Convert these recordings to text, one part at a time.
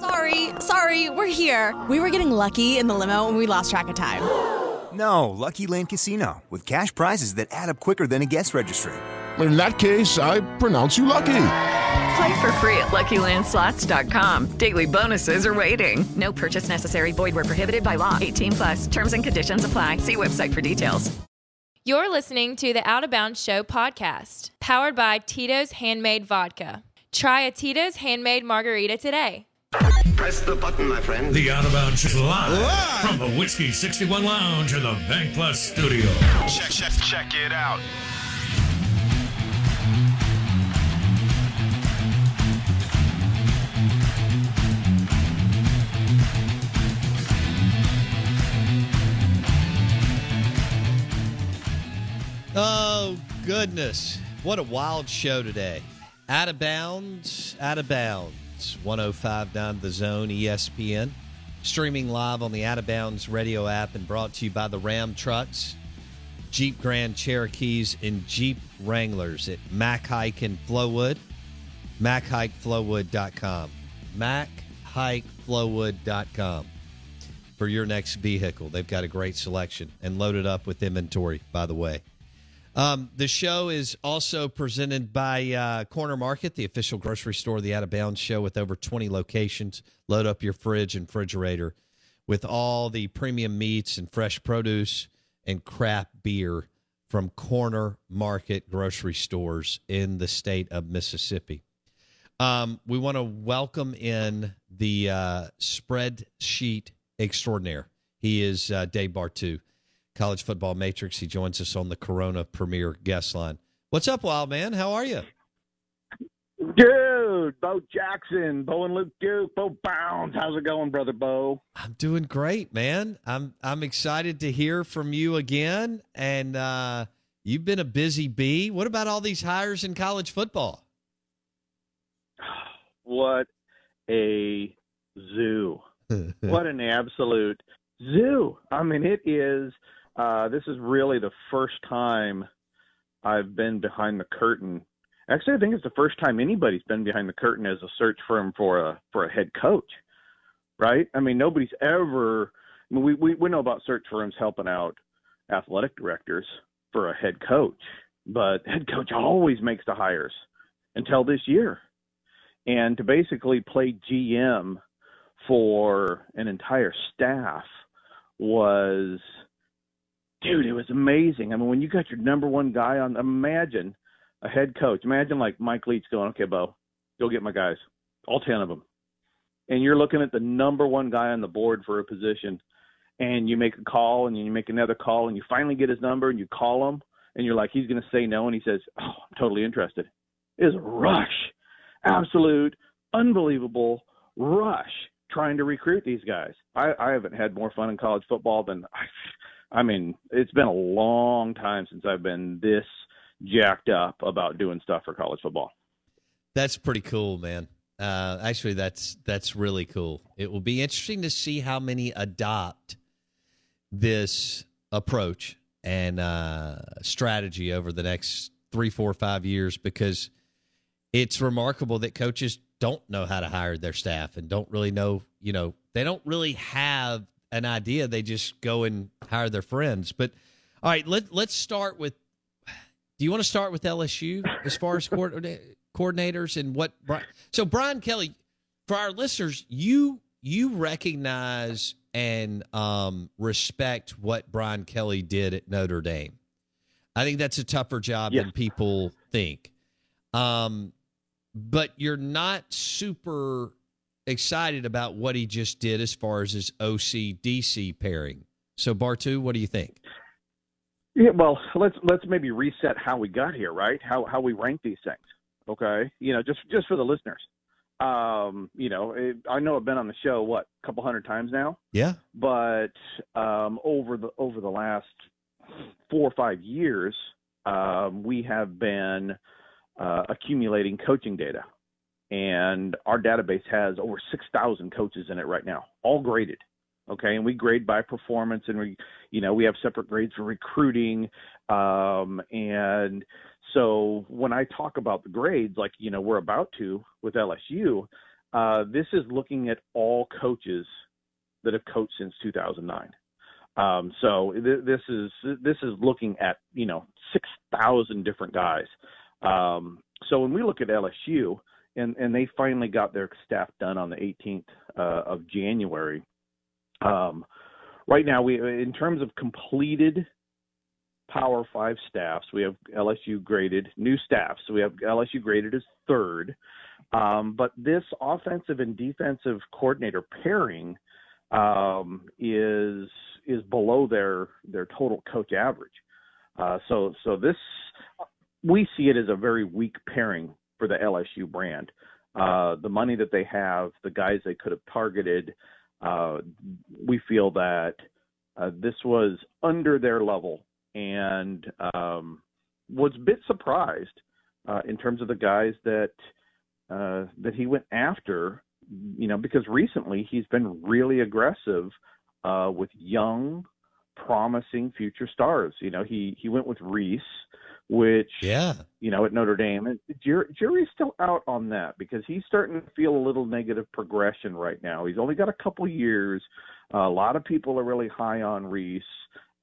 Sorry, sorry, we're here. We were getting lucky in the limo and we lost track of time. No, Lucky Land Casino, with cash prizes that add up quicker than a guest registry. In that case, I pronounce you lucky. Play for free at LuckyLandSlots.com. Daily bonuses are waiting. No purchase necessary. Void where prohibited by law. 18 plus. Terms and conditions apply. See website for details. You're listening to the Out of Bounds Show podcast, powered by Tito's Handmade Vodka. Try a Tito's Handmade Margarita today. Press the button, my friend. The Out of Bounds is live, from the Whiskey 61 Lounge in the Bank Plus studio. Check, check, check it out. Oh, goodness. What a wild show today. Out of bounds, out of bounds. 1059 The Zone, ESPN. Streaming live on the Out of Bounds radio app and brought to you by the Ram Trucks, Jeep Grand Cherokees, and Jeep Wranglers at Mac Haik in Flowood. MacHaikFlowood.com. MacHaikFlowood.com for your next vehicle. They've got a great selection and loaded up with inventory, by the way. Um, the show is also presented by uh, Corner Market, the official grocery store of the Out of Bounds show with over 20 locations. Load up your fridge and refrigerator with all the premium meats and fresh produce and craft beer from Corner Market grocery stores in the state of Mississippi. Um, we want to welcome in the uh, spreadsheet extraordinaire. He is uh, Dave Bartoo college football matrix. He joins us on the Corona Premier guest line. What's up, Wild Man? How are you? Dude, Bo Jackson, Bo and Luke Duke, Bo Bounds. How's it going, brother Bo? I'm doing great, man. I'm I'm excited to hear from you again. And uh, you've been a busy bee. What about all these hires in college football? What a zoo! what an absolute zoo! I mean, it is uh, this is really the first time I've been behind the curtain. Actually, I think it's the first time anybody's been behind the curtain as a search firm for a for a head coach, right? I mean, nobody's ever. I mean, we we we know about search firms helping out athletic directors for a head coach, but head coach always makes the hires until this year, and to basically play GM for an entire staff was dude, it was amazing. I mean, when you got your number one guy on, imagine a head coach. Imagine like Mike Leach going, okay, Bo, go get my guys, all 10 of them. And you're looking at the number one guy on the board for a position, and you make a call, and you make another call, and you finally get his number, and you call him, and you're like, he's going to say no, and he says, oh, I'm totally interested. Is a rush, absolute, unbelievable rush trying to recruit these guys. I, I haven't had more fun in college football than I I mean, it's been a long time since I've been this jacked up about doing stuff for college football. That's pretty cool, man. Uh, actually, that's that's really cool. It will be interesting to see how many adopt this approach and uh, strategy over the next three, four, five years because it's remarkable that coaches don't know how to hire their staff and don't really know. You know, they don't really have an idea. They just go and hire their friends. But all right, let let's start with. Do you want to start with LSU as far as coordinators and what? So Brian Kelly, for our listeners, you you recognize and um, respect what Brian Kelly did at Notre Dame. I think that's a tougher job than people think. Um, but you're not super excited about what he just did as far as his OCDC pairing. So Bartoo, what do you think? Yeah, well, let's let's maybe reset how we got here, right? How how we rank these things. Okay, you know, just just for the listeners. Um, you know, it, I know I've been on the show what a couple hundred times now. Yeah. But um, over the over the last four or five years, um, we have been uh, accumulating coaching data, and our database has over six thousand coaches in it right now, all graded. Okay, and we grade by performance, and we, you know, we have separate grades for recruiting, um, and so when I talk about the grades, like you know we're about to with LSU, uh, this is looking at all coaches that have coached since 2009. Um, so th- this is this is looking at you know 6,000 different guys. Um, so when we look at LSU, and and they finally got their staff done on the 18th uh, of January. Um, right now, we in terms of completed Power Five staffs. We have LSU graded new staff, so we have LSU graded as third. Um, but this offensive and defensive coordinator pairing um, is is below their their total coach average. Uh, so so this we see it as a very weak pairing for the LSU brand. Uh, the money that they have, the guys they could have targeted, uh, we feel that uh, this was under their level and um, was a bit surprised uh, in terms of the guys that uh, that he went after. You know, because recently he's been really aggressive uh, with young, promising future stars. You know, he he went with Rees, which yeah, you know, at Notre Dame, and jury, jury's still out on that because he's starting to feel a little negative progression right now. He's only got a couple years. Uh, a lot of people are really high on Rees.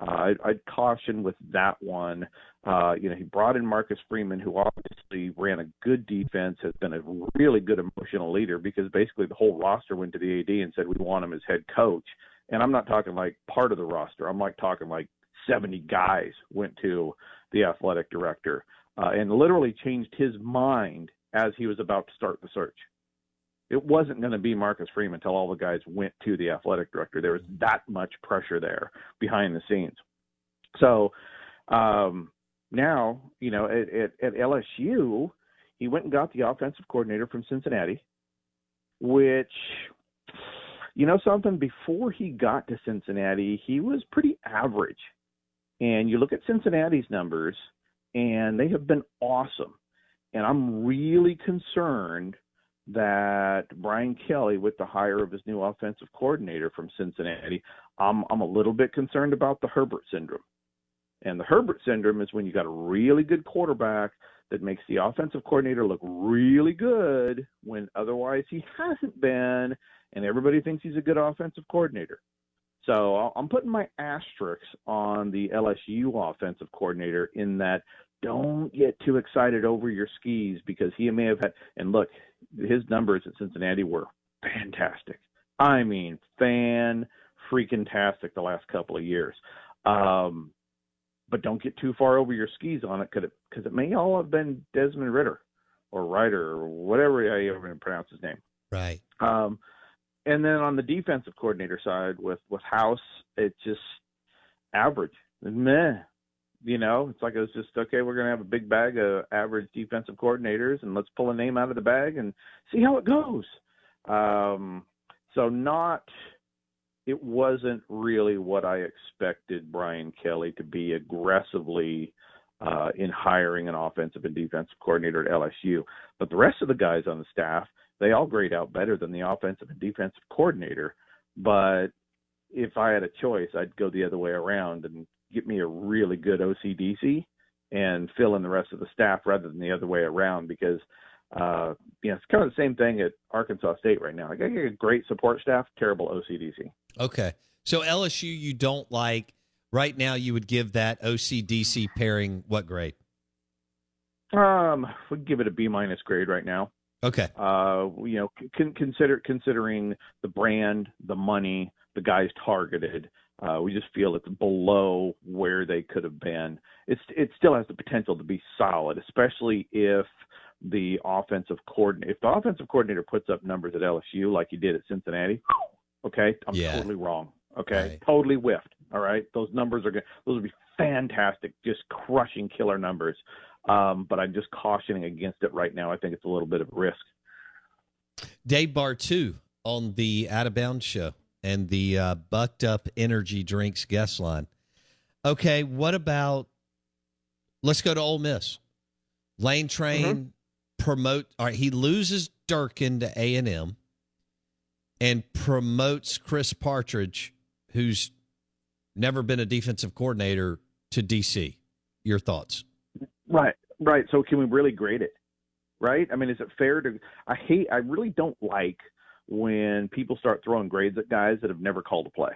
Uh, I'd, I'd caution with that one. Uh, you know, he brought in Marcus Freeman, who obviously ran a good defense, has been a really good emotional leader because basically the whole roster went to the AD and said we want him as head coach. And I'm not talking like part of the roster. I'm like talking like 70 guys went to the athletic director uh, and literally changed his mind as he was about to start the search it wasn't going to be Marcus Freeman until all the guys went to the athletic director. There was that much pressure there behind the scenes. So um, now, you know, at, at, at LSU, he went and got the offensive coordinator from Cincinnati, which, you know, something before he got to Cincinnati, he was pretty average. And you look at Cincinnati's numbers, and they have been awesome. And I'm really concerned that Brian Kelly, with the hire of his new offensive coordinator from Cincinnati, I'm I'm a little bit concerned about the Herbert syndrome. And the Herbert syndrome is when you got a really good quarterback that makes the offensive coordinator look really good when otherwise he hasn't been, and everybody thinks he's a good offensive coordinator. So I'm putting my asterisks on the LSU offensive coordinator in that don't get too excited over your skis because he may have had and look his numbers at Cincinnati were fantastic. I mean, fan freaking tastic the last couple of years. Um, but don't get too far over your skis on it because it, it may all have been Desmond Ritter or Ryder or whatever you ever pronounce his name. Right. Um, and then on the defensive coordinator side with with House, it's just average. Meh. You know, it's like it was just okay. We're to have a big bag of average defensive coordinators, and let's pull a name out of the bag and see how it goes. Um, so not, it wasn't really what I expected Brian Kelly to be aggressively uh, in hiring an offensive and defensive coordinator at LSU. But the rest of the guys on the staff, they all grade out better than the offensive and defensive coordinator. But if I had a choice, I'd go the other way around and get me a really good OCDC and fill in the rest of the staff rather than the other way around because uh you know it's kind of the same thing at Arkansas State right now. Like I get a great support staff, terrible OCDC. Okay. So LSU, you don't like right now. You would give that OCDC pairing what grade? Um, we give it a B minus grade right now. Okay. Uh, you know, con- consider considering the brand, the money, the guys targeted. Uh, we just feel it's below where they could have been. It's it still has the potential to be solid, especially if the offensive coordinator if the offensive coordinator puts up numbers at LSU like he did at Cincinnati. Okay, I'm Yeah. totally wrong. Okay, Right. totally whiffed. All right, those numbers are going those would be fantastic, just crushing killer numbers. Um, but I'm just cautioning against it right now. I think it's a little bit of risk. Dave Bartoo on the Out of Bounds show and the uh, Bucked Up Energy Drinks guest line. Okay, what about? Let's go to Ole Miss. Lane Train promote. All right, he loses Durkin to A and M, and promotes Chris Partridge, who's never been a defensive coordinator, to DC. Your thoughts? Right, right. So can we really grade it? Right? I mean, is it fair to? I hate. I really don't like when people start throwing grades at guys that have never called a play.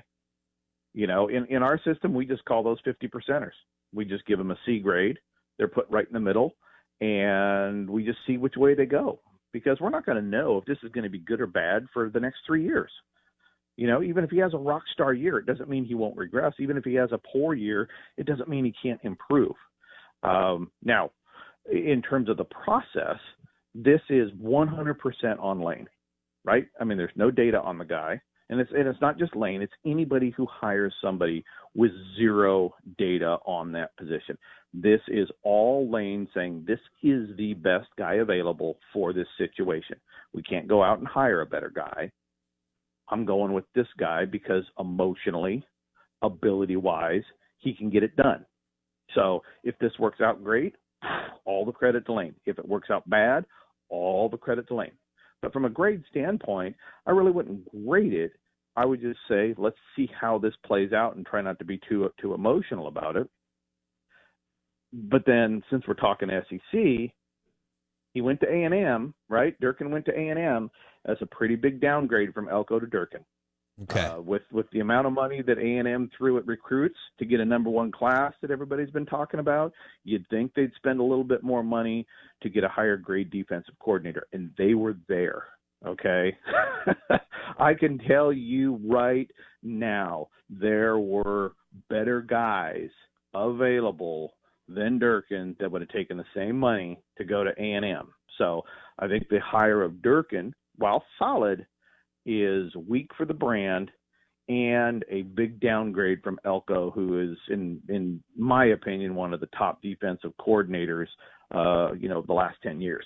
You know, in in our system, we just call those fifty percenters. We just give them a C grade. They're put right in the middle, and we just see which way they go because we're not going to know if this is going to be good or bad for the next three years. You know, even if he has a rock star year, it doesn't mean he won't regress. Even if he has a poor year, it doesn't mean he can't improve. Um, now, in terms of the process, this is 100% on Lane, right? I mean, there's no data on the guy, and it's and it's not just Lane. It's anybody who hires somebody with zero data on that position. This is all Lane saying this is the best guy available for this situation. We can't go out and hire a better guy. I'm going with this guy because emotionally, ability wise, he can get it done. So if this works out great, all the credit to Lane. If it works out bad, all the credit to Lane. But from a grade standpoint, I really wouldn't grade it. I would just say let's see how this plays out and try not to be too too emotional about it. But then since we're talking SEC, he went to A and M, right? Durkin went to A and M. That's a pretty big downgrade from Elko to Durkin. Okay. Uh, with with the amount of money that A and M threw at recruits to get a number one class that everybody's been talking about, you'd think they'd spend a little bit more money to get a higher grade defensive coordinator, and they were there. Okay, I can tell you right now there were better guys available than Durkin that would have taken the same money to go to A and M. So I think the hire of Durkin, while solid, is weak for the brand and a big downgrade from Elko, who is in in my opinion one of the top defensive coordinators uh, you know, the last ten years.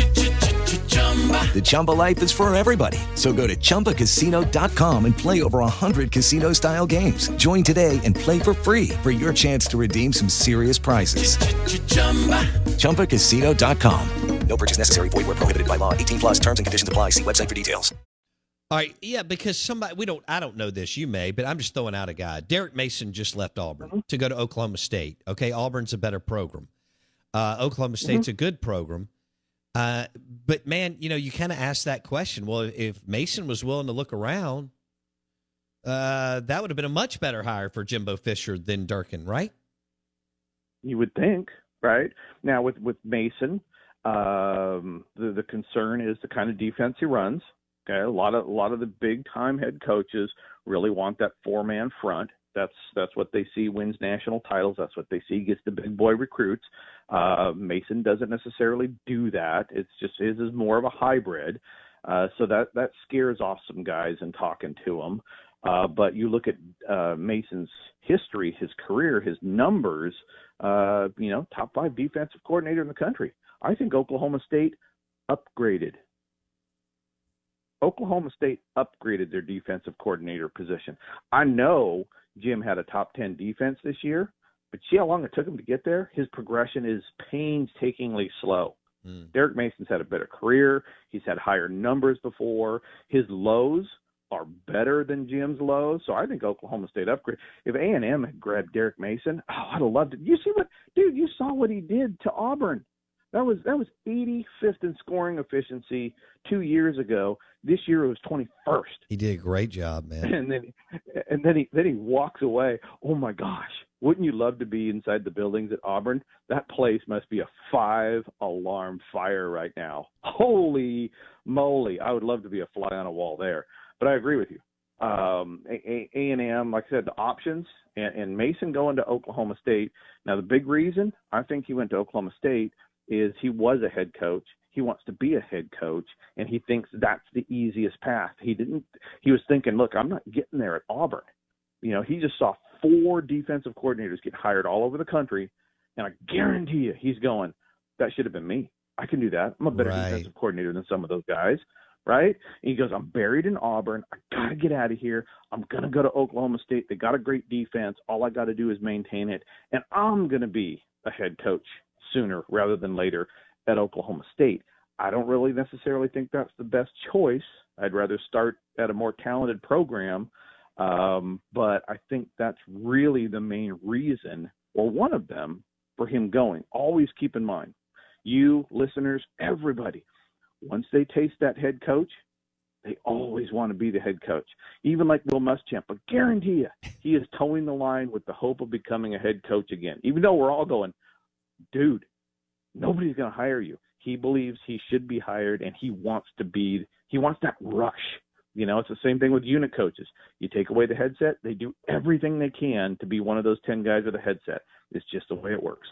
The Chumba life is for everybody. So go to ChumbaCasino.com and play over 100 casino style games. Join today and play for free for your chance to redeem some serious prizes. ChumbaCasino.com. No purchase necessary. Void were prohibited by law. 18 plus terms and conditions apply. See website for details. All right, yeah, because somebody we don't I don't know this, you may, but I'm just throwing out a guy. Derek Mason just left Auburn to go to Oklahoma State. Okay, Auburn's a better program. Uh, Oklahoma State's a good program. Uh, but man, you know, you kind of ask that question. Well, if Mason was willing to look around, uh, that would have been a much better hire for Jimbo Fisher than Durkin, right? You would think, right? Now with with Mason, um, the the concern is the kind of defense he runs. Okay, a lot of a lot of the big time head coaches really want that four man front. That's that's what they see wins national titles. That's what they see gets the big boy recruits. Uh, Mason doesn't necessarily do that. It's just his is more of a hybrid. Uh, so that that scares off some guys in talking to him. Uh, but you look at uh, Mason's history, his career, his numbers. Uh, you know, top five defensive coordinator in the country. I think Oklahoma State upgraded. Oklahoma State upgraded their defensive coordinator position. I know Jim had a top 10 defense this year, but see how long it took him to get there? His progression is painstakingly slow. Mm. Derek Mason's had a better career. He's had higher numbers before. His lows are better than Jim's lows. So I think Oklahoma State upgrade. If A and M had grabbed Derek Mason, oh, I'd have loved it. You see what, dude? You saw what he did to Auburn. That was that was 85th in scoring efficiency two years ago. This year it was 21st. He did a great job, man. And then and then he then he walks away. Oh my gosh! Wouldn't you love to be inside the buildings at Auburn? That place must be a five alarm fire right now. Holy moly! I would love to be a fly on a wall there. But I agree with you. Um, A and M, like I said, the options and, and Mason going to Oklahoma State. Now the big reason I think he went to Oklahoma State is he was a head coach. He wants to be a head coach, and he thinks that's the easiest path. He didn't. He was thinking, look, I'm not getting there at Auburn. You know, he just saw four defensive coordinators get hired all over the country, and I guarantee you, he's going. That should have been me. I can do that. I'm a better Right. defensive coordinator than some of those guys, right? And he goes, I'm buried in Auburn. I gotta get out of here. I'm gonna go to Oklahoma State. They got a great defense. All I got to do is maintain it, and I'm gonna be a head coach sooner rather than later at Oklahoma State. I don't really necessarily think that's the best choice. I'd rather start at a more talented program. Um, but I think that's really the main reason, or one of them, for him going. Always keep in mind, you listeners, everybody, once they taste that head coach, they always want to be the head coach. Even like Bill Muschamp, I guarantee you, he is towing the line with the hope of becoming a head coach again. Even though we're all going, dude, nobody's going to hire you. He believes he should be hired, and he wants to be. He wants that rush. You know, it's the same thing with unit coaches. You take away the headset, they do everything they can to be one of those ten guys with a headset. It's just the way it works.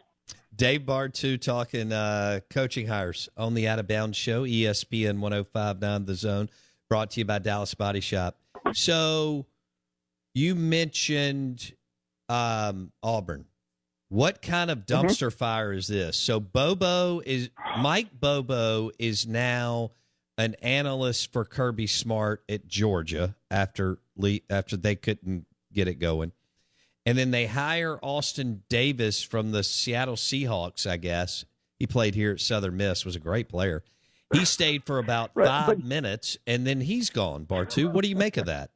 Dave Bartoo talking uh, coaching hires on the Out of Bounds show, ESPN 1059 The Zone, brought to you by Dallas Body Shop. So you mentioned um, Auburn. What kind of Mm-hmm. dumpster fire is this? So Bobo is Mike Bobo is now an analyst for Kirby Smart at Georgia after after they couldn't get it going. And then they hire Austin Davis from the Seattle Seahawks, I guess. He played here at Southern Miss, was a great player. He stayed for about Right, five but- minutes and then he's gone, Bartoo. What do you make of that?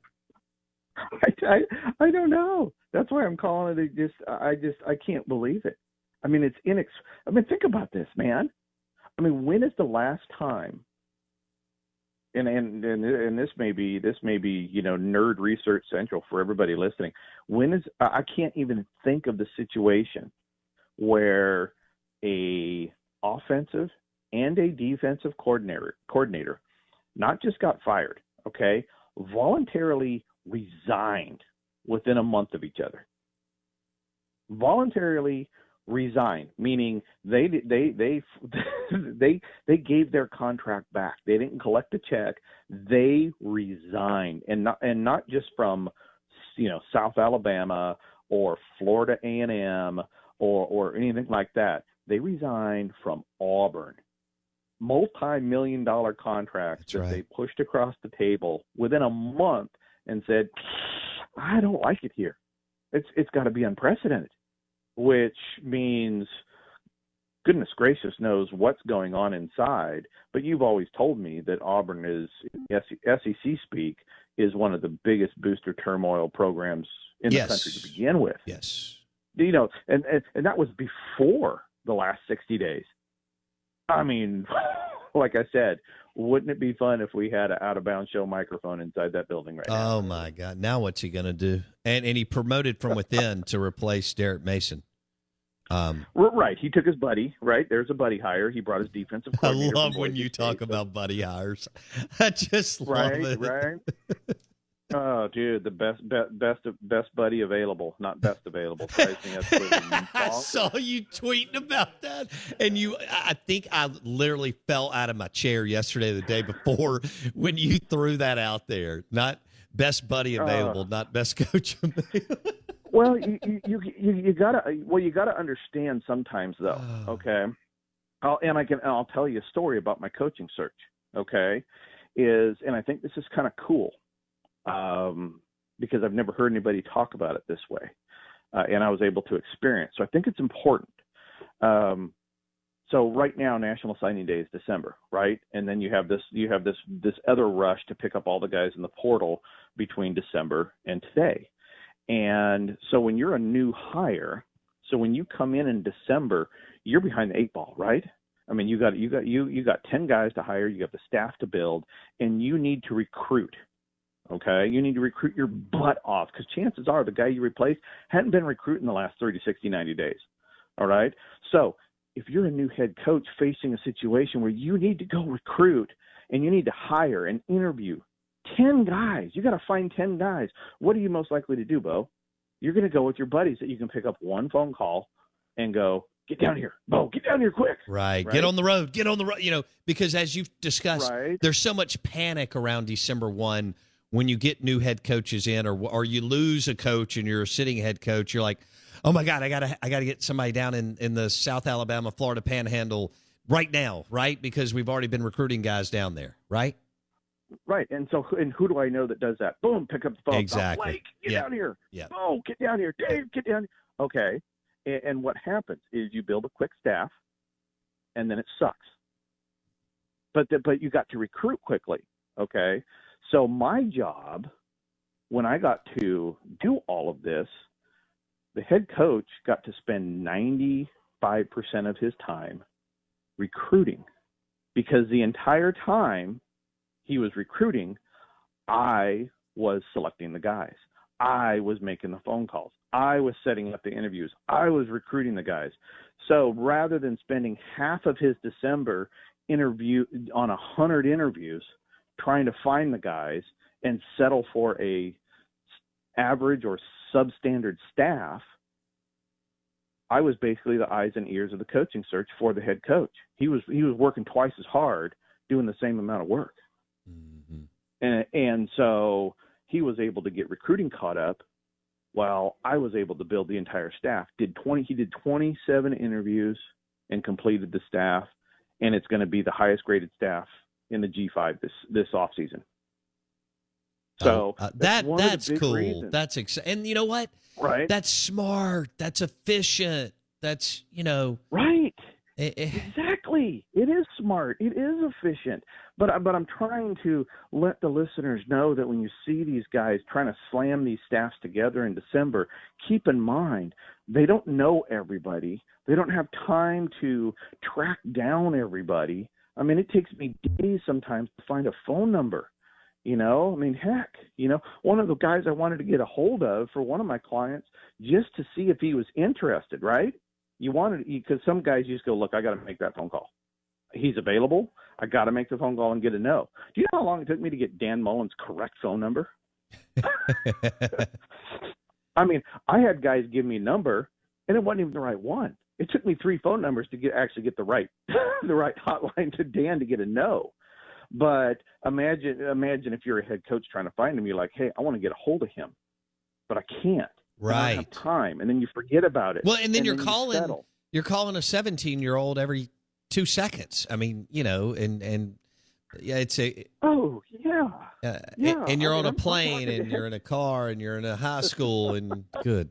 I, I I don't know. That's why I'm calling it. Just I just I can't believe it. I mean, it's inex. I mean, think about this, man. I mean, when is the last time? And and and and this may be this may be you know nerd research central for everybody listening. When is I can't even think of the situation where a offensive and a defensive coordinator coordinator not just got fired, okay, voluntarily resigned within a month of each other. Voluntarily resigned, meaning they they they they they gave their contract back. They didn't collect a check. They resigned, and not and not just from you know South Alabama or Florida A and M or or anything like that. They resigned from Auburn multi-million dollar contracts that they pushed across the table within a month and said, "I don't like it here. It's it's got to be unprecedented," which means goodness gracious knows what's going on inside. But you've always told me that Auburn is SEC speak is one of the biggest booster turmoil programs in Yes. the country to begin with. Yes. You know, and, and and that was before the last 60 days. I mean, like I said, wouldn't it be fun if we had an out of bounds show microphone inside that building right now? Oh my God! Now what's he going to do? And and he promoted from within to replace Derek Mason. Um, Right. He took his buddy, right? There's a buddy hire. He brought his defensive I love when you State. talk about buddy hires. I just love Right, it. right. Oh, dude, the best, be, best, best buddy available, not best available. Drives me absolutely I saw you tweeting about that, and you. I think I literally fell out of my chair yesterday, the day before, when you threw that out there. Not best buddy uh. available, not best coach available. Well, you you you, you you gotta well you gotta understand sometimes though. Oh. Okay, I'll, and I can I'll tell you a story about my coaching search. Okay, is and I think this is kind of cool, um, because I've never heard anybody talk about it this way, uh, and I was able to experience. So I think it's important. Um, so right now, National Signing Day is December, right? And then you have this you have this this other rush to pick up all the guys in the portal between December and today. And so when you're a new hire, so when you come in in December, you're behind the eight ball, right? I mean, you got you got you you got 10 guys to hire, you got the staff to build, and you need to recruit. Okay? You need to recruit your butt off cuz chances are the guy you replace hadn't been recruiting the last 30, 60, 90 days. All right? So, if you're a new head coach facing a situation where you need to go recruit and you need to hire and interview 10 guys, you got to find 10 guys. What are you most likely to do, Bo? You're going to go with your buddies that you can pick up one phone call and go, get down here. Bo, get down here quick. Right. Get on the road. Get on the road. You know, because as you've discussed, Right. there's so much panic around December 1 when you get new head coaches in or or you lose a coach and you're a sitting head coach, you're like, "Oh my god, I got to I got to get somebody down in in the South Alabama, Florida panhandle right now, right? Because we've already been recruiting guys down there, right? Right. And so, and who do I know that does that? Boom, pick up the phone. Exactly. Blake, get Yeah. down here. Yeah. Bo, get down here. Dave, get down. Okay. And, and what happens is you build a quick staff, and then it sucks. But the, but you got to recruit quickly. Okay. So my job, when I got to do all of this, the head coach got to spend ninety five percent of his time recruiting, because the entire time he was recruiting, I was selecting the guys. I was making the phone calls. I was setting up the interviews. I was recruiting the guys. So rather than spending half of his December interview on a hundred interviews trying to find the guys and settle for a average or substandard staff, I was basically the eyes and ears of the coaching search for the head coach. He was he was working twice as hard doing the same amount of work. Mm-hmm. And and so he was able to get recruiting caught up while I was able to build the entire staff. Did 20 he did 27 interviews and completed the staff and it's going to be the highest graded staff in the G5 this this off season. So Uh, that's that the that's cool. reasons. That's ex- and you know what? Right. That's smart. That's efficient. That's you know right. Eh, Exactly. It is smart. It is efficient. But I- but I'm trying to let the listeners know that when you see these guys trying to slam these staffs together in December, keep in mind they don't know everybody. They don't have time to track down everybody. I mean, it takes me days sometimes to find a phone number. You know, I mean, heck, you know, one of the guys I wanted to get a hold of for one of my clients just to see if he was interested, right? You wanted because some guys you just go, look, I got to make that phone call. He's available. I got to make the phone call and get a no. Do you know how long it took me to get Dan Mullen's correct phone number? I mean, I had guys give me a number, and it wasn't even the right one. It took me three phone numbers to get actually get the right the right hotline to Dan to get a no. But imagine imagine if you're a head coach trying to find him, you're like, hey, I want to get a hold of him, but I can't. Right. I don't have Right. time, and then you forget about it. Well, and then you're you calling settle. you're calling a 17 year old every two seconds. I mean, you know, and and yeah, it's a Oh yeah, uh, Yeah, and you're I on mean, a I'm- I'm plane and you're in a car and you're in a high school and good,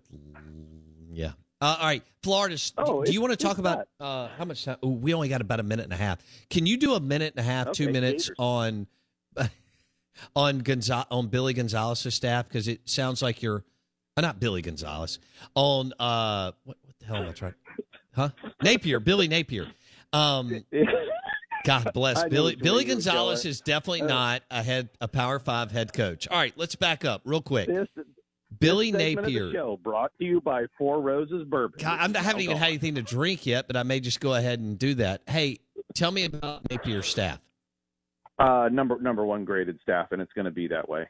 yeah. Uh, all right, Florida. Oh, do you want to talk about uh, how much time? Ooh, we only got about a minute and a half. Can you do a minute and a half, two minutes Gators. on on Gonza- on Billy Gonzalez's staff? Because it sounds like you're uh, not Billy Gonzalez on uh what, what the hell am I trying? Huh? Napier, Billy Napier. Um, God bless Billy. Billy Gonzalez is definitely Uh, not a head a Power Five head coach. All right, let's back up real quick. This, Billy this segment of the Napier. show brought to you by Four Roses Bourbon. God, I'm, I haven't even had anything to drink yet, but I may just go ahead and do that. Hey, tell me about Napier's staff. Uh, number number one graded staff, and it's going to be that way.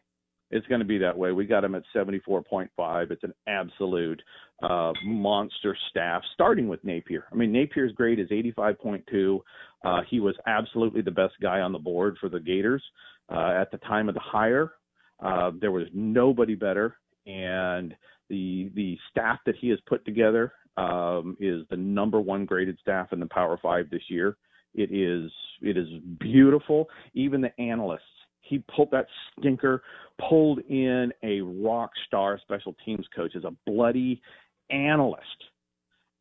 It's going to be that way. We got him at 74.5. It's an absolute uh, monster staff, starting with Napier. I mean, Napier's grade is 85.2. Uh, he was absolutely the best guy on the board for the Gators uh, at the time of the hire. Uh, there was nobody better, and the the staff that he has put together um, is the number one graded staff in the Power Five this year. It is it is beautiful. Even the analysts, he pulled that stinker, pulled in a rock star special teams coach as a bloody analyst.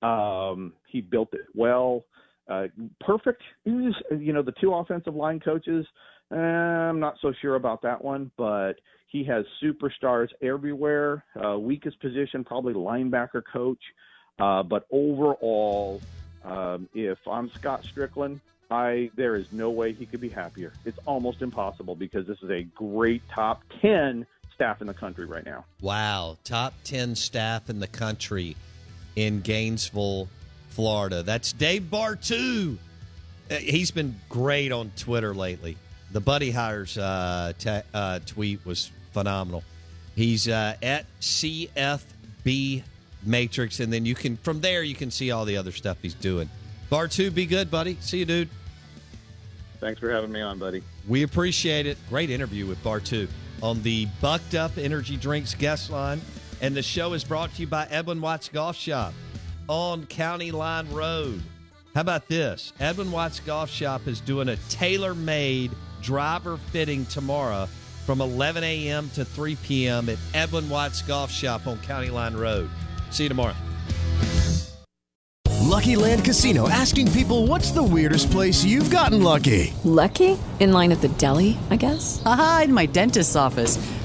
Um, he built it well. Uh, perfect. You know, the two offensive line coaches, eh, I'm not so sure about that one, but he has superstars everywhere. Uh, weakest position, probably linebacker coach. Uh, but overall, um, if I'm Scott Stricklin, I there is no way he could be happier. It's almost impossible because this is a great top ten staff in the country right now. Wow, top ten staff in the country in Gainesville, Florida. That's Dave Bartoo. Uh, He's been great on Twitter lately. The Buddy Hires uh, uh, tweet was phenomenal. He's uh, at CFB Matrix, and then you can from there you can see all the other stuff he's doing. Bartoo, be good, buddy. See you, dude. Thanks for having me on, buddy. We appreciate it. Great interview with Bartoo on the Bucked Up Energy Drinks guest line. And the show is brought to you by Edwin Watts Golf Shop on County Line Road. How about this? Edwin Watts Golf Shop is doing a tailor made driver fitting tomorrow from 11 a.m. to 3 p.m. at Edwin Watts Golf Shop on County Line Road. See you tomorrow. Lucky Land Casino asking people what's the weirdest place you've gotten lucky? Lucky? In line at the deli, I guess? Aha, in my dentist's office.